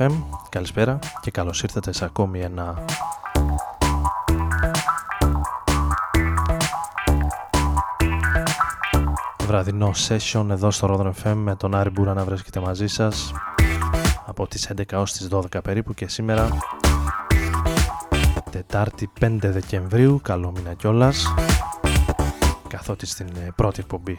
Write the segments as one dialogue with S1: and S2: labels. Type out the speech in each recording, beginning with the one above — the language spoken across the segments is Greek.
S1: FM, καλησπέρα και καλώς ήρθατε σε ακόμη ένα βραδινό session εδώ στο Rodon FM με τον Άρη Μπούρα να βρίσκεται μαζί σας από τις 11 ως τις 12 περίπου και σήμερα Τετάρτη 5 Δεκεμβρίου, καλό μήνα κιόλας καθότι στην πρώτη εκπομπή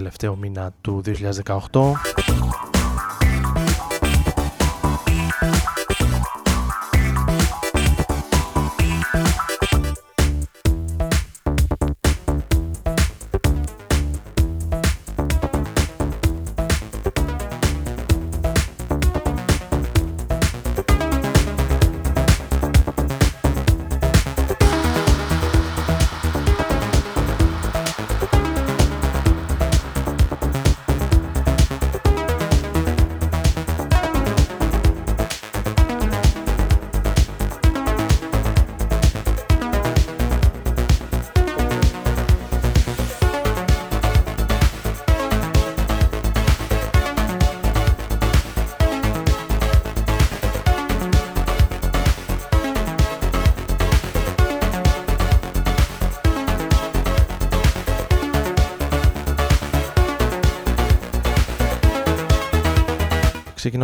S1: τελευταίο μήνα του 2018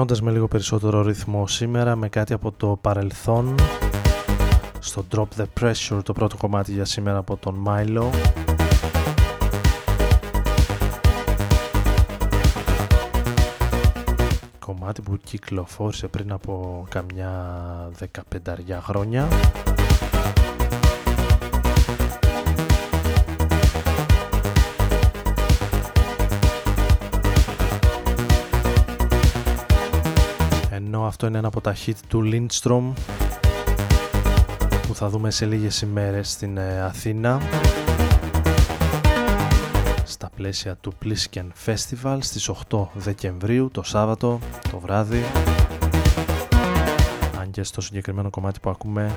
S1: ξεκινώντας με λίγο περισσότερο ρυθμό σήμερα με κάτι από το παρελθόν. Στο Drop the Pressure το πρώτο κομμάτι για σήμερα από τον Milo κομμάτι που κυκλοφόρησε πριν από καμιά δεκαπενταριά χρόνια αυτό είναι ένα από τα hit του Lindstrom που θα δούμε σε λίγες ημέρες στην ε, Αθήνα. Στα πλαίσια του Plisken Festival στις 8 Δεκεμβρίου το Σάββατο το βράδυ. Αν και στο συγκεκριμένο κομμάτι που ακούμε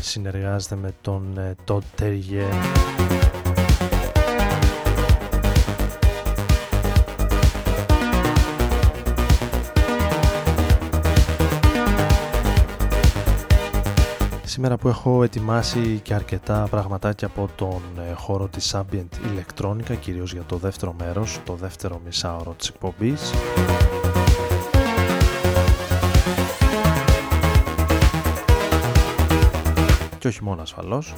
S1: συνεργάζεται με τον ε, Todd Terrier Σήμερα που έχω ετοιμάσει και αρκετά πραγματάκια από τον ε, χώρο της Ambient ηλεκτρόνικα κυρίως για το δεύτερο μέρος, το δεύτερο μισάωρο της εκπομπής. Και όχι μόνο ασφαλώς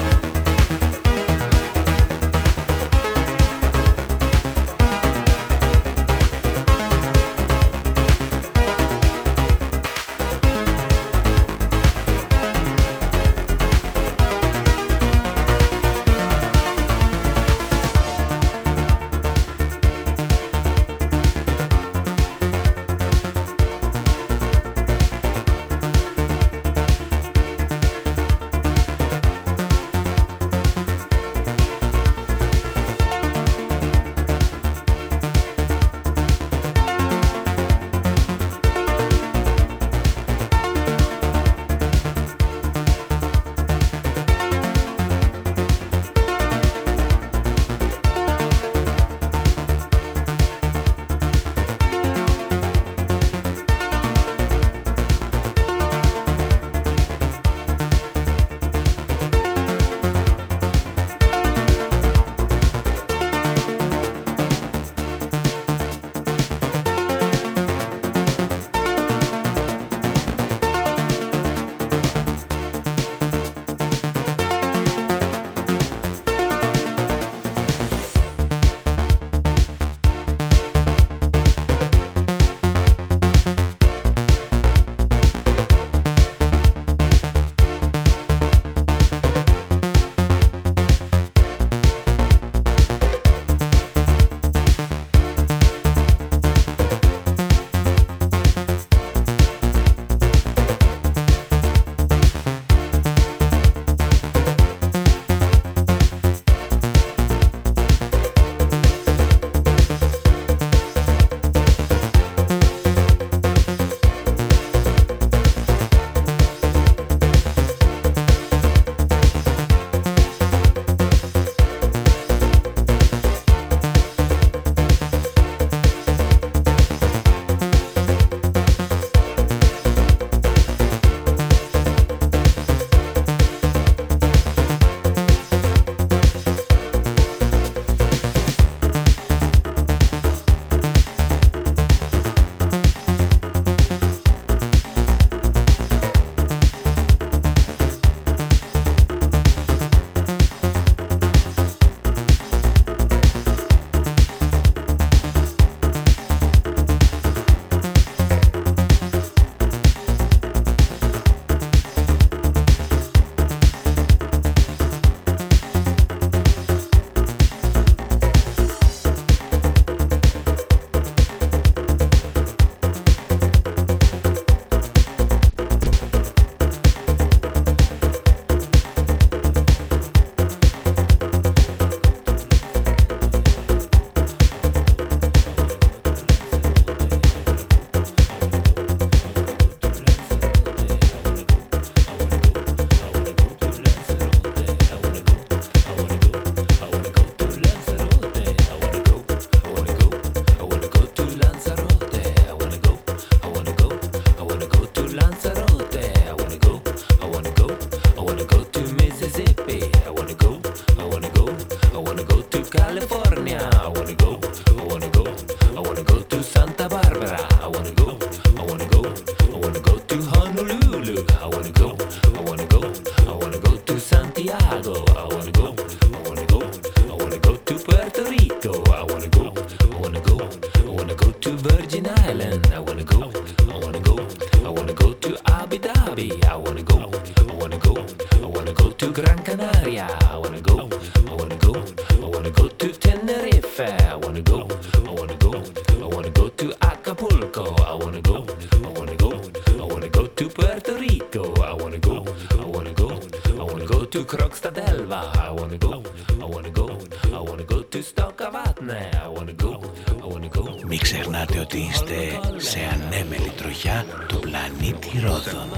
S2: ξεχνάτε ότι είστε σε ανέμελη τροχιά του πλανήτη Ρόδων.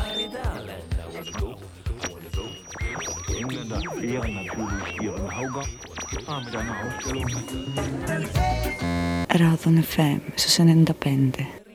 S3: Ρόδων FM στους 95.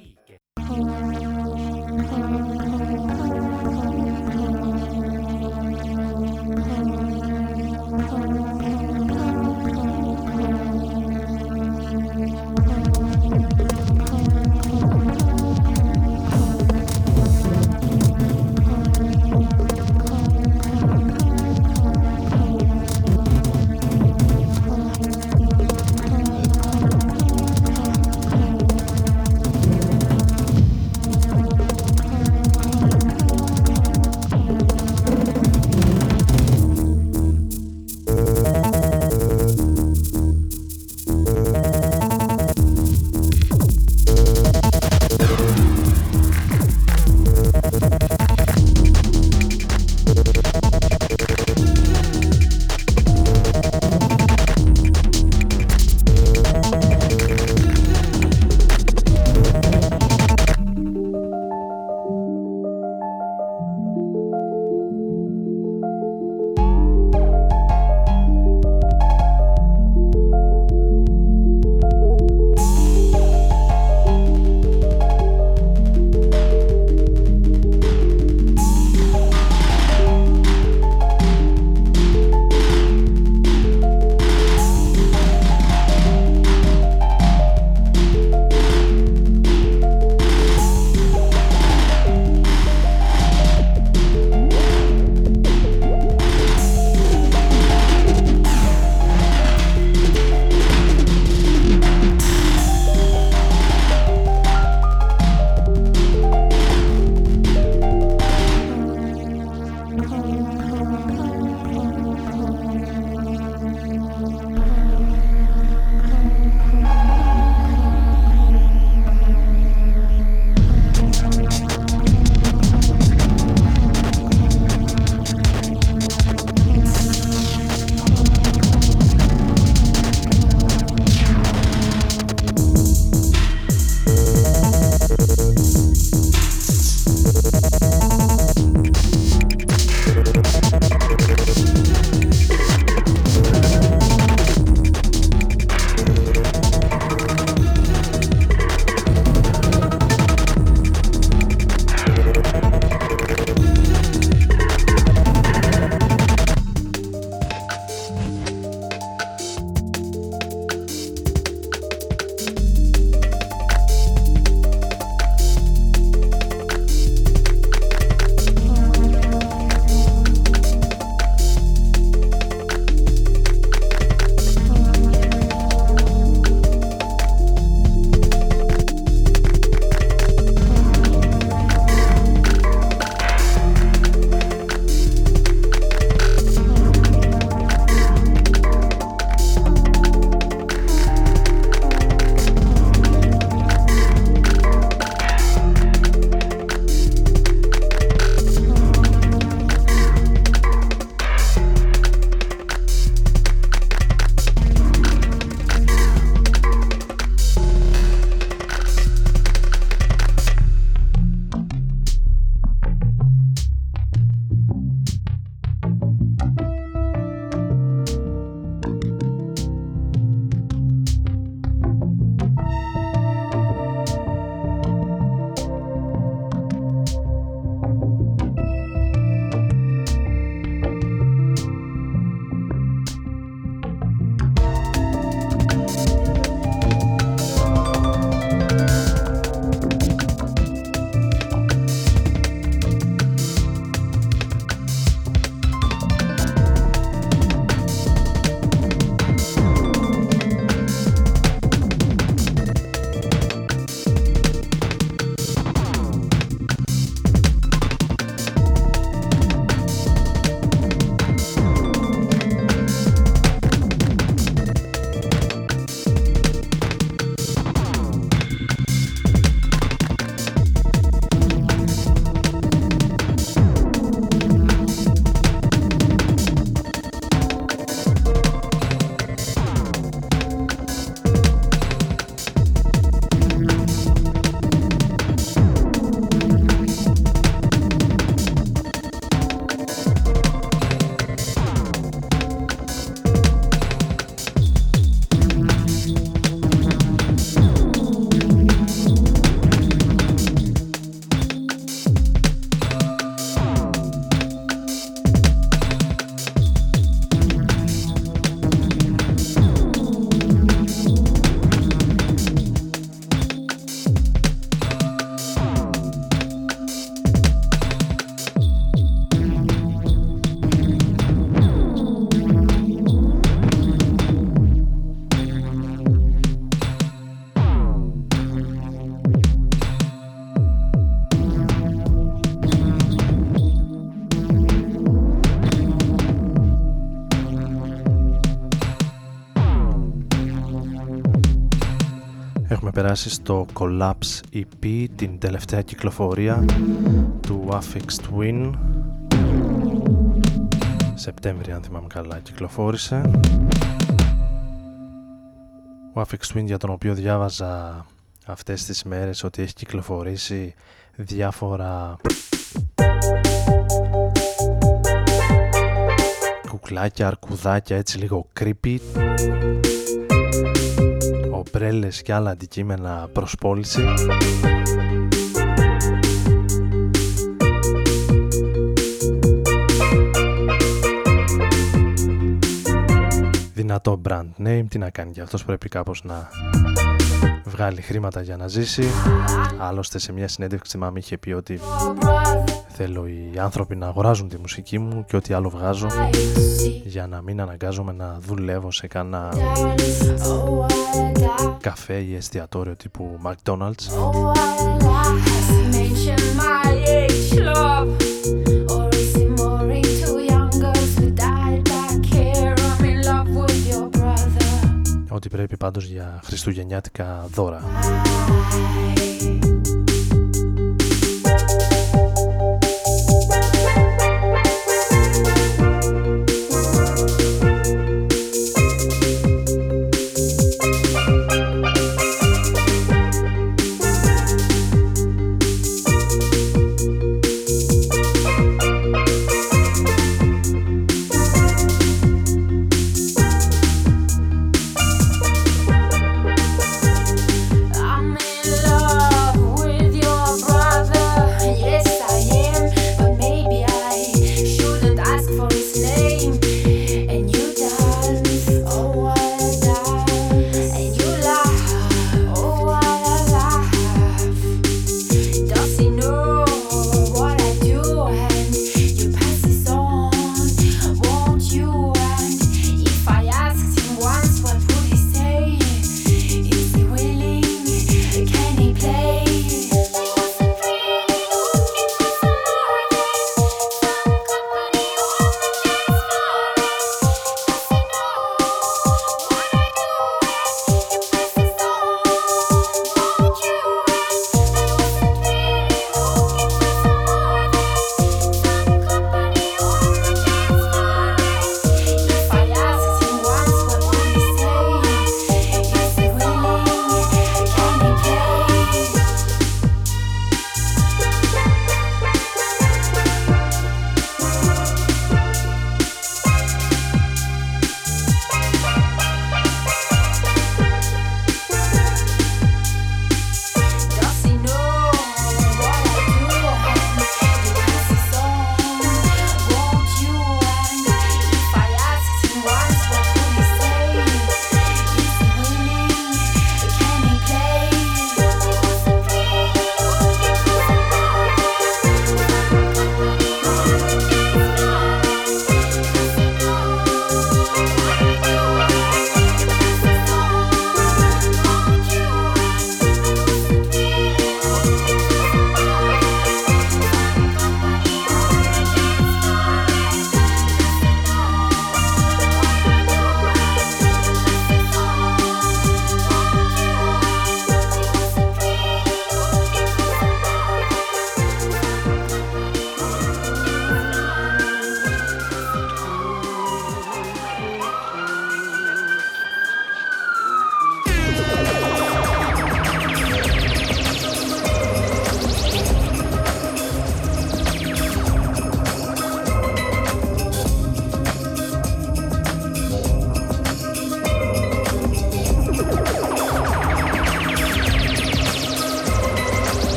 S1: Έχουμε περάσει στο Collapse EP, την τελευταία κυκλοφορία του Affix Twin. Σεπτέμβρη, αν θυμάμαι καλά, κυκλοφόρησε. Ο Affix Twin για τον οποίο διάβαζα αυτές τις μέρες ότι έχει κυκλοφορήσει διάφορα κουκλάκια, αρκουδάκια έτσι λίγο creepy ομπρέλες και άλλα αντικείμενα προς πώληση δυνατό brand name, τι να κάνει και αυτός πρέπει κάπως να βγάλει χρήματα για να ζήσει. Άλλωστε σε μια συνέντευξη θυμάμαι είχε πει ότι θέλω οι άνθρωποι να αγοράζουν τη μουσική μου και ό,τι άλλο βγάζω για να μην αναγκάζομαι να δουλεύω σε κάνα καφέ ή εστιατόριο τύπου McDonald's Ό,τι πρέπει πάντως για χριστουγεννιάτικα δώρα.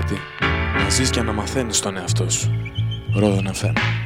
S4: κάτι, να ζεις και να μαθαίνεις τον εαυτό σου. Ρόδον FM.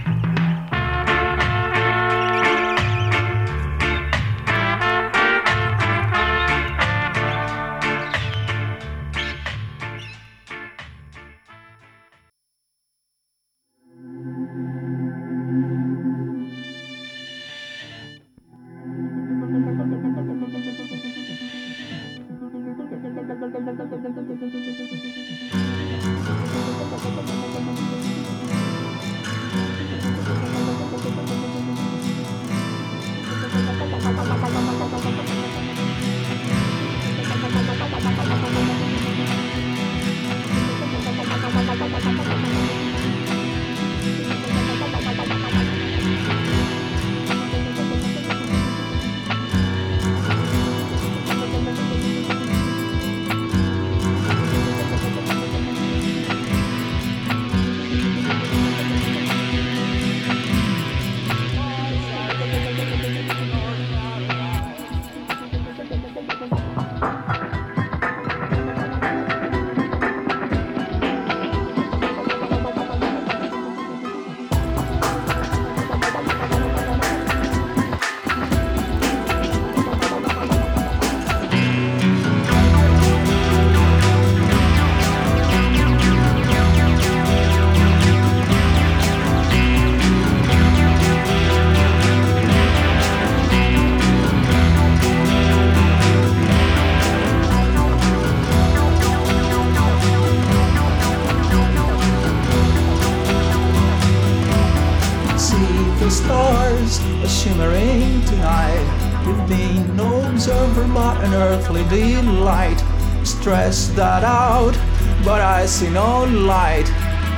S5: dancing on light.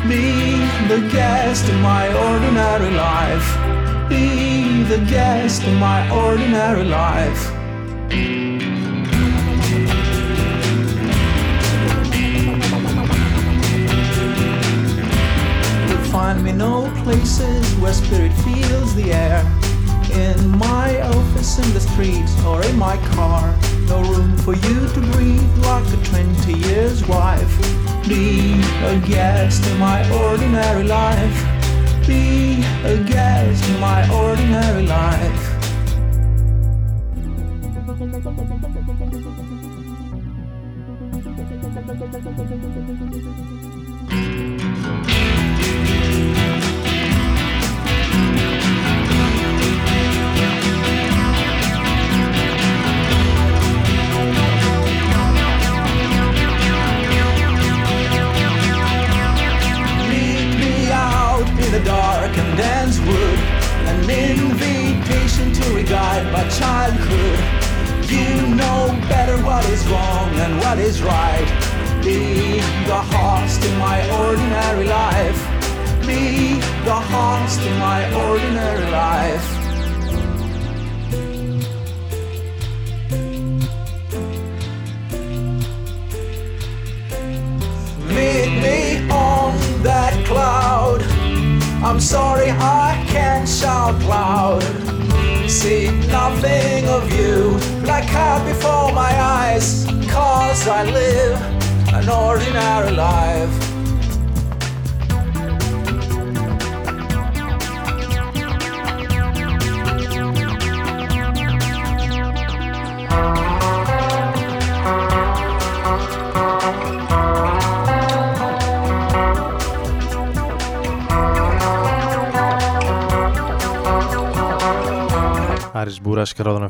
S5: Be the guest in my ordinary life. Be the guest in my ordinary life. find me no places where spirit feels the air. In my office, in the street, or in my car, no room for you to breathe like a 20 years wife. Be a guest in my ordinary life. Be a guest in my ordinary life.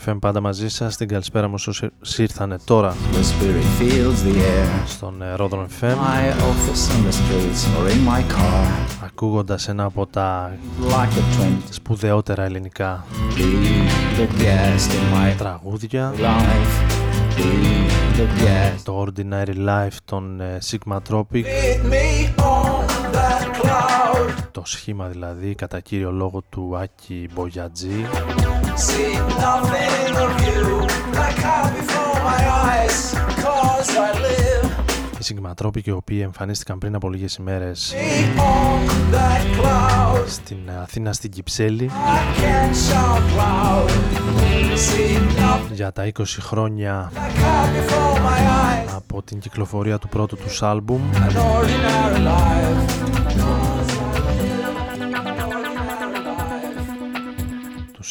S1: FM πάντα μαζί σας. Την καλησπέρα μου όσους ήρθανε τώρα στον ε, Ρόδον FM ακούγοντας ένα από τα σπουδαιότερα ελληνικά τραγούδια. το Ordinary Life των ε, Sigma Tropic το σχήμα δηλαδή κατά κύριο λόγο του Άκη Μπογιατζή. Οι συγκματρόποι και οι οποίοι εμφανίστηκαν πριν από λίγες ημέρες στην Αθήνα στην Κυψέλη. Για τα 20 χρόνια από την κυκλοφορία του πρώτου τους άλμπουμ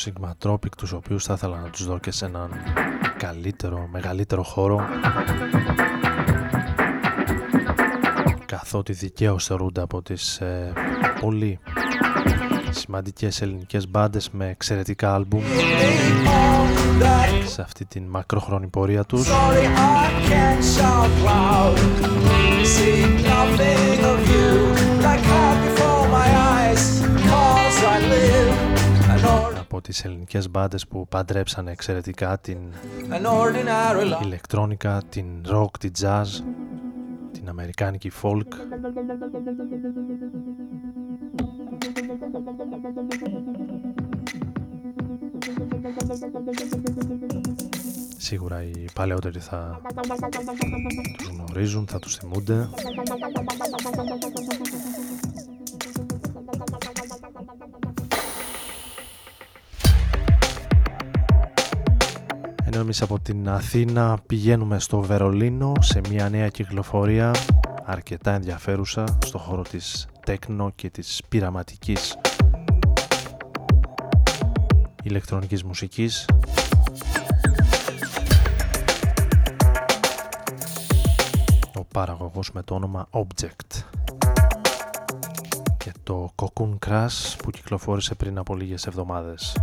S1: τους Sigma Tropic τους οποίους θα ήθελα να τους δω και σε έναν καλύτερο, μεγαλύτερο χώρο. Καθότι δικαίως θεωρούνται από τις ε, πολύ σημαντικές ελληνικές μπάντες με εξαιρετικά άλμπουμ σε αυτή την μακροχρόνη πορεία τους από τις ελληνικές μπάντες που παντρέψανε εξαιρετικά την ηλεκτρόνικα, την rock, την jazz, την αμερικάνικη folk. Σίγουρα οι παλαιότεροι θα τους γνωρίζουν, θα τους θυμούνται. Ενώ εμείς από την Αθήνα πηγαίνουμε στο Βερολίνο σε μια νέα κυκλοφορία αρκετά ενδιαφέρουσα στο χώρο της τέκνο και της πειραματικής ηλεκτρονικής μουσικής ο παραγωγός με το όνομα Object και το Cocoon Crash που κυκλοφόρησε πριν από λίγες εβδομάδες.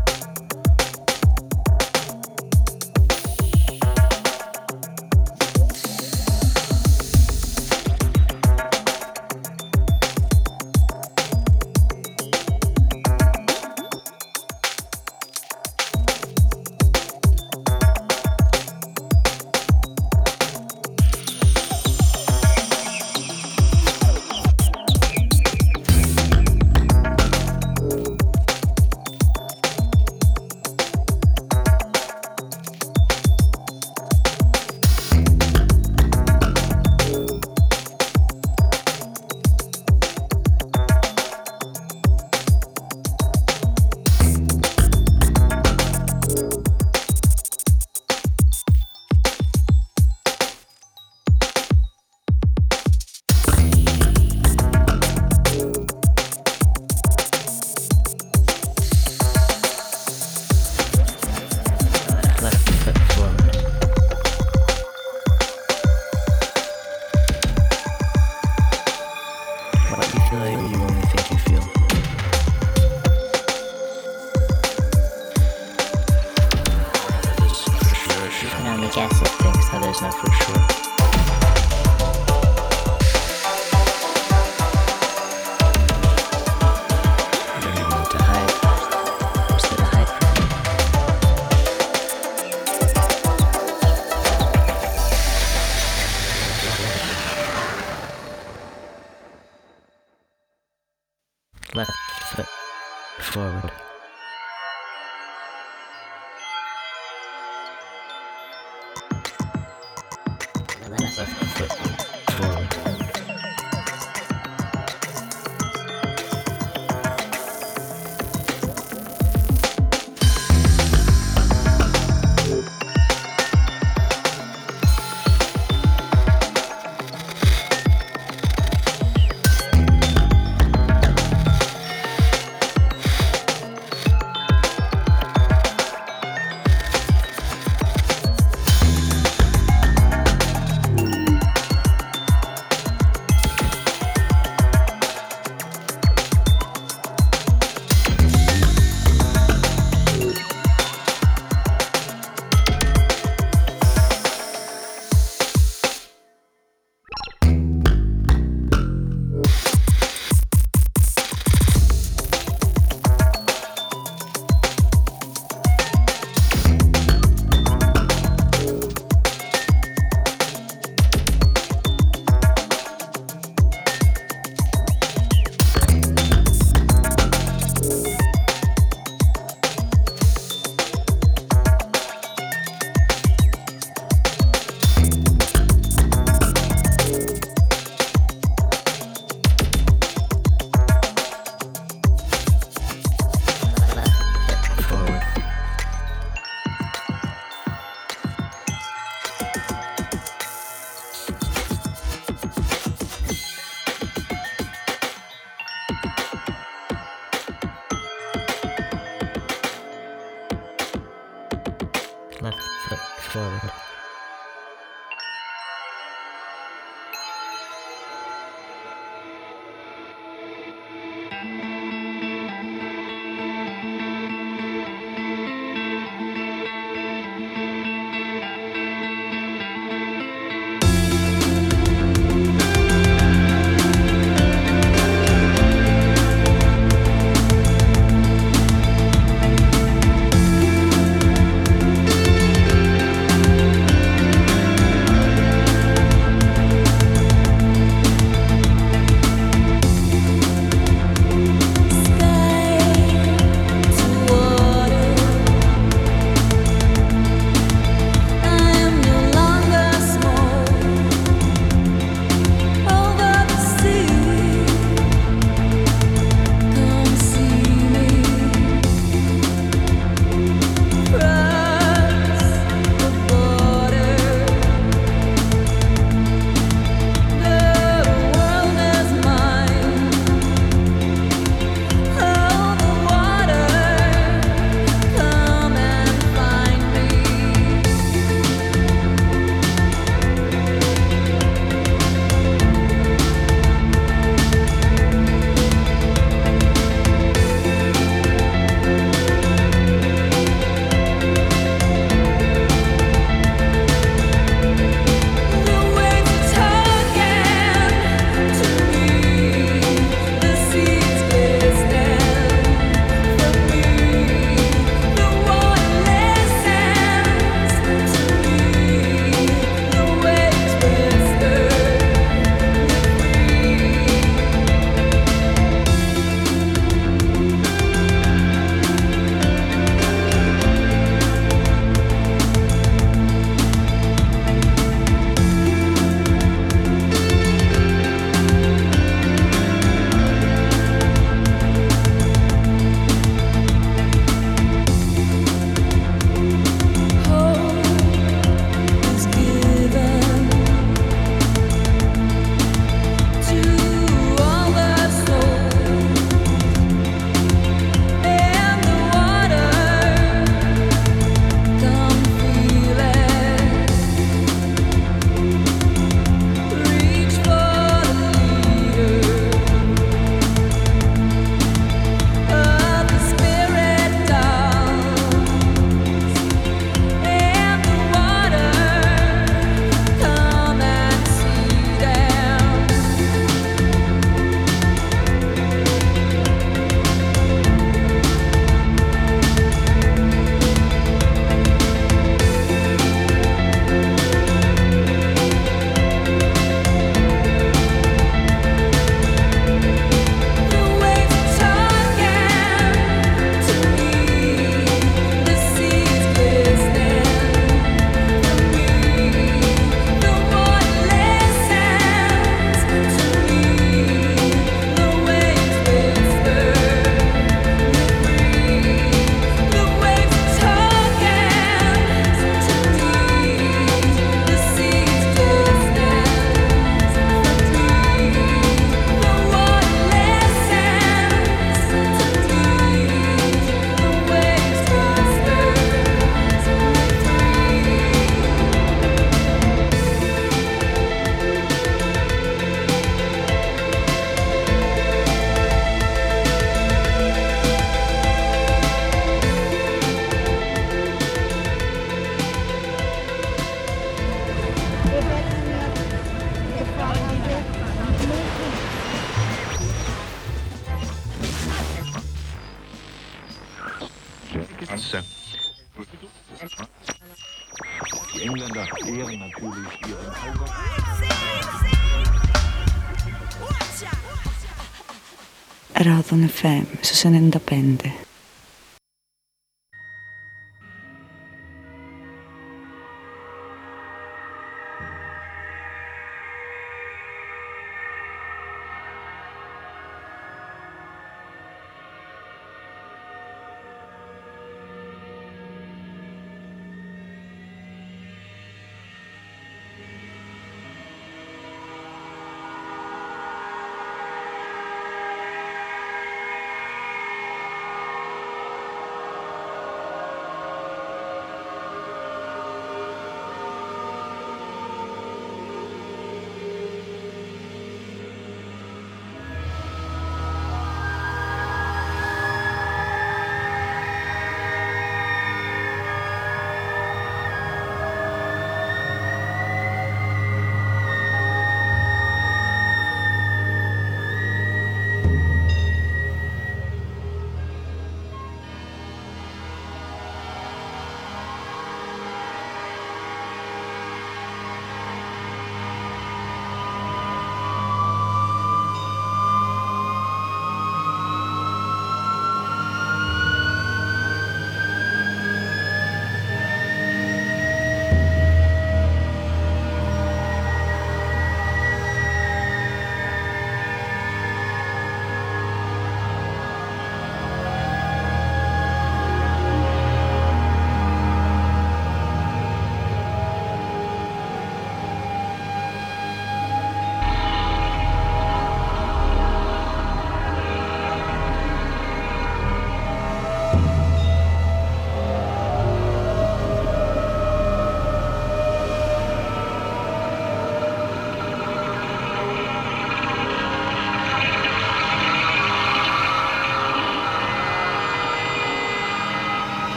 S3: FM στους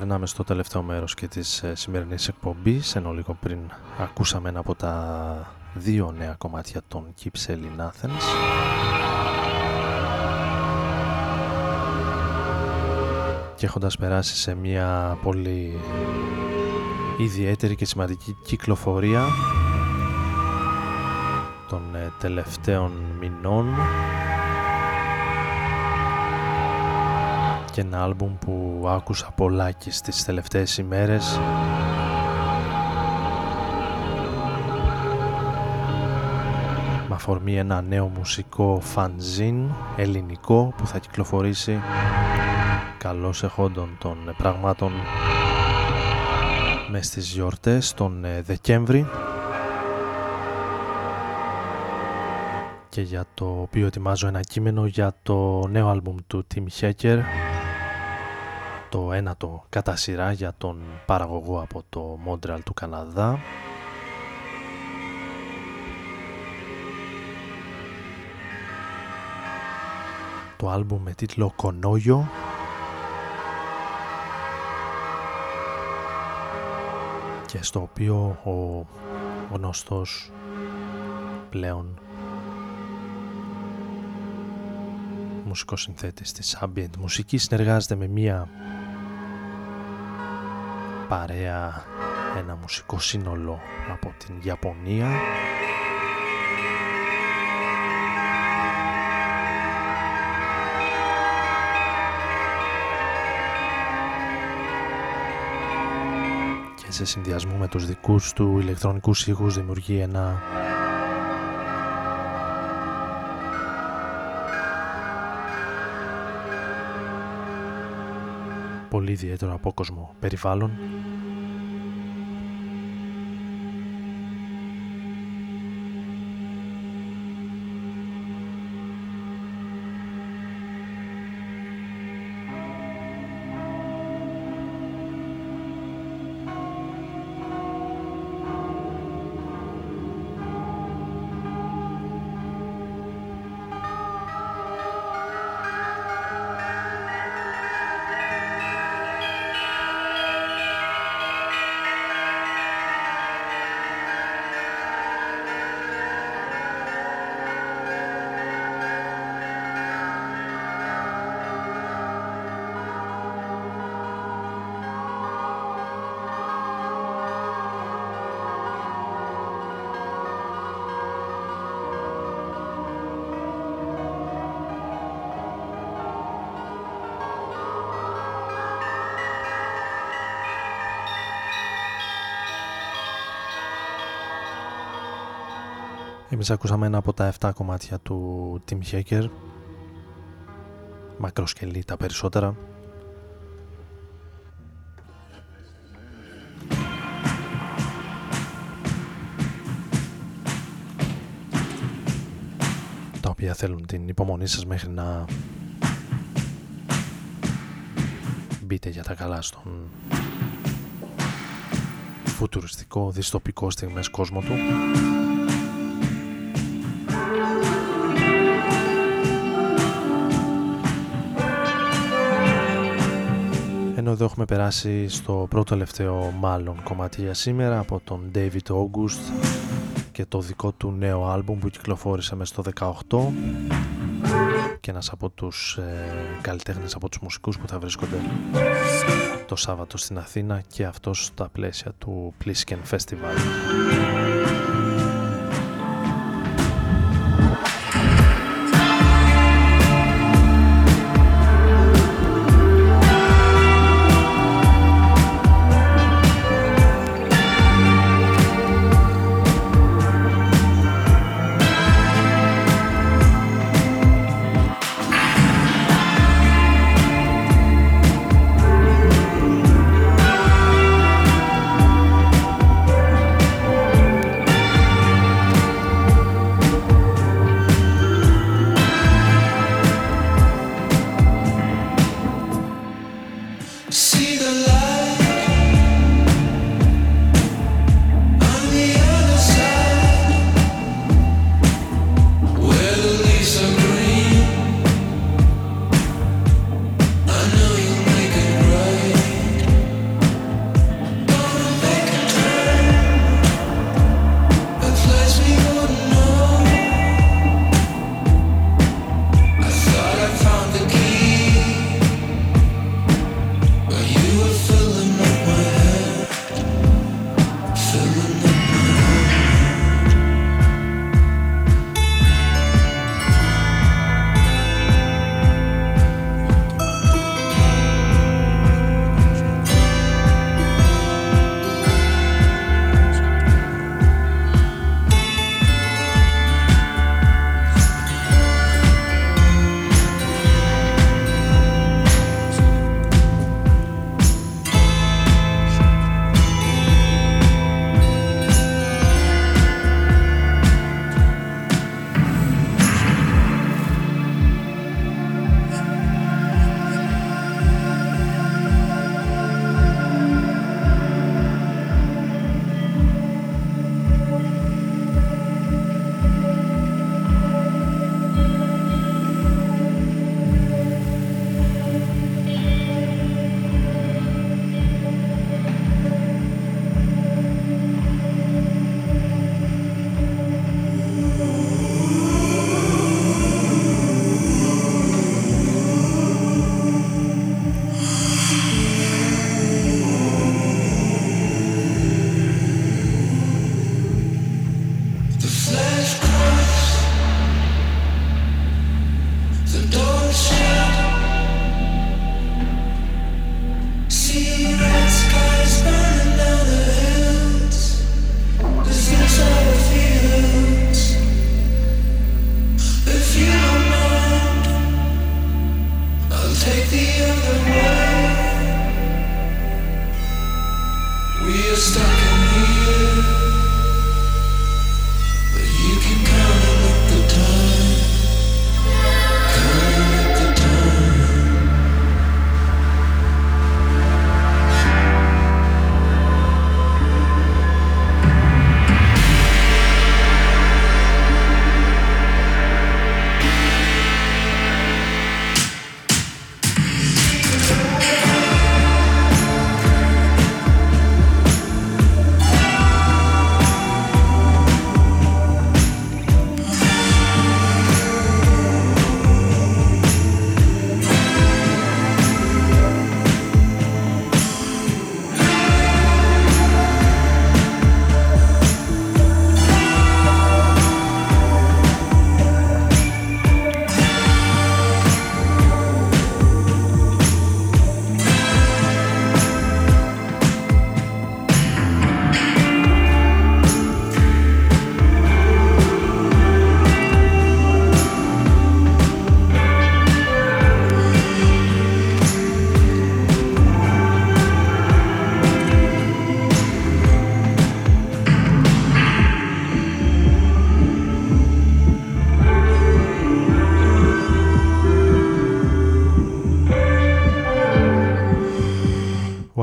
S1: περνάμε στο τελευταίο μέρος και της ε, σημερινής εκπομπής ενώ λίγο πριν ακούσαμε ένα από τα δύο νέα κομμάτια των Keep Selling Athens. Και έχοντας περάσει σε μια πολύ ιδιαίτερη και σημαντική κυκλοφορία των ε, τελευταίων μηνών και ένα άλμπουμ που άκουσα πολλά και στις τελευταίες ημέρες. Με αφορμή ένα νέο μουσικό φανζίν ελληνικό που θα κυκλοφορήσει καλώς εχόντων των πραγμάτων μες στις γιορτές τον ε, Δεκέμβρη. Και για το οποίο ετοιμάζω ένα κείμενο για το νέο άλμπουμ του Tim Hacker το ένατο κατά σειρά για τον παραγωγό από το Μόντρεαλ του Καναδά. Το άλμπουμ με τίτλο «Κονόγιο» και στο οποίο ο γνωστός πλέον μουσικός συνθέτης της ambient μουσικής συνεργάζεται με μία παρέα ένα μουσικό σύνολο από την Ιαπωνία. Και σε συνδυασμό με τους δικούς του ηλεκτρονικούς ήχους δημιουργεί ένα πολύ ιδιαίτερο απόκοσμο περιβάλλον
S5: Εμείς ακούσαμε ένα από τα 7 κομμάτια του Tim Hacker. Μακροσκελή τα περισσότερα. Τα οποία θέλουν την υπομονή σας μέχρι να μπείτε για τα καλά στον φουτουριστικό, δυστοπικό στιγμές κόσμο του εδώ έχουμε περάσει στο πρώτο τελευταίο μάλλον κομμάτι για σήμερα από τον David August και το δικό του νέο άλμπουμ που κυκλοφόρησε μέσα στο 18 και ένας από τους ε, καλλιτέχνες, από τους μουσικούς που θα βρίσκονται το Σάββατο στην Αθήνα και αυτός στα πλαίσια του Plisken Festival.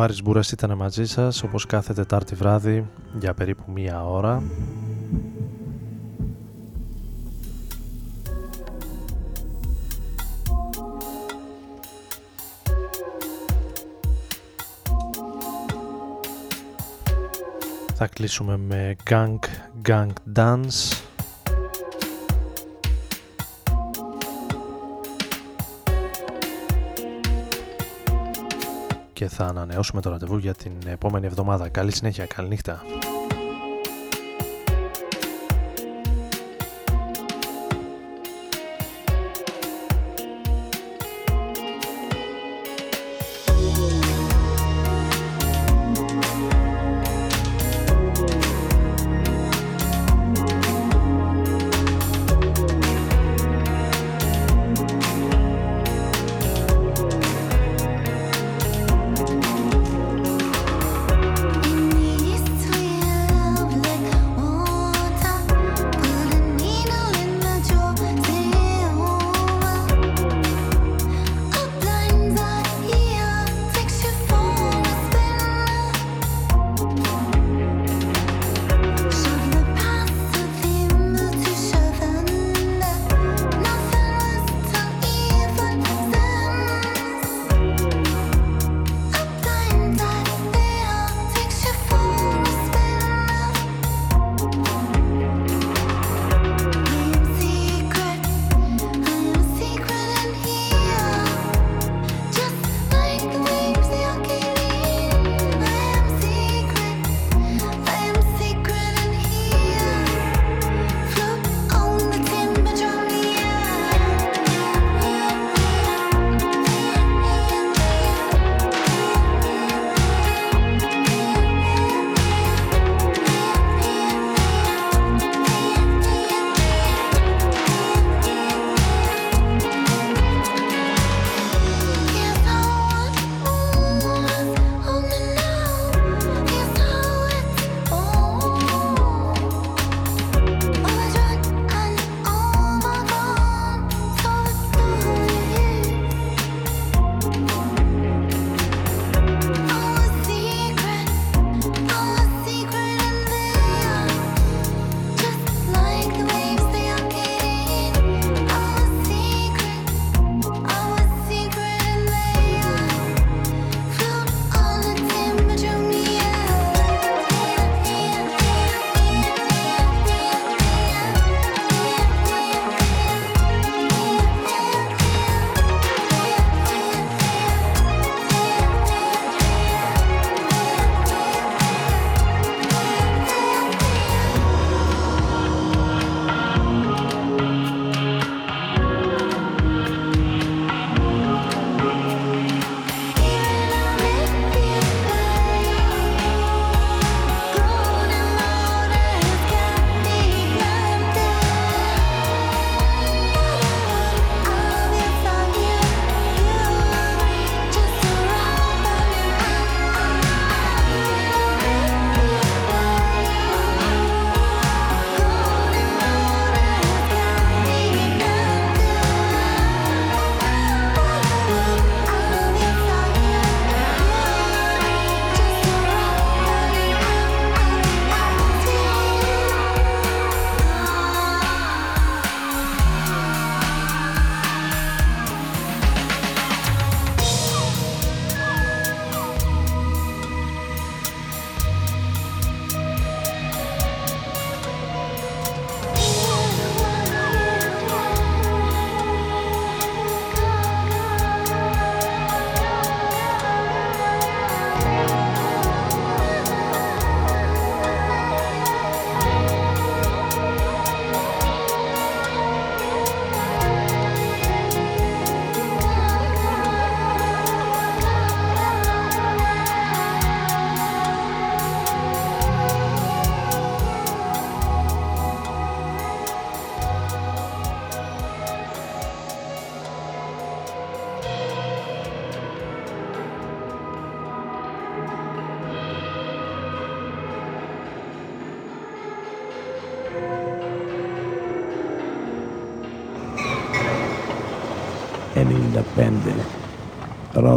S6: Μάρις Μπούρας ήταν μαζί σας όπως κάθε Τετάρτη βράδυ για περίπου μία ώρα. Θα κλείσουμε με Gang Gang Dance και θα ανανεώσουμε το ραντεβού για την επόμενη εβδομάδα. Καλή συνέχεια, καλή νύχτα.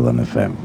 S7: Aldan FM.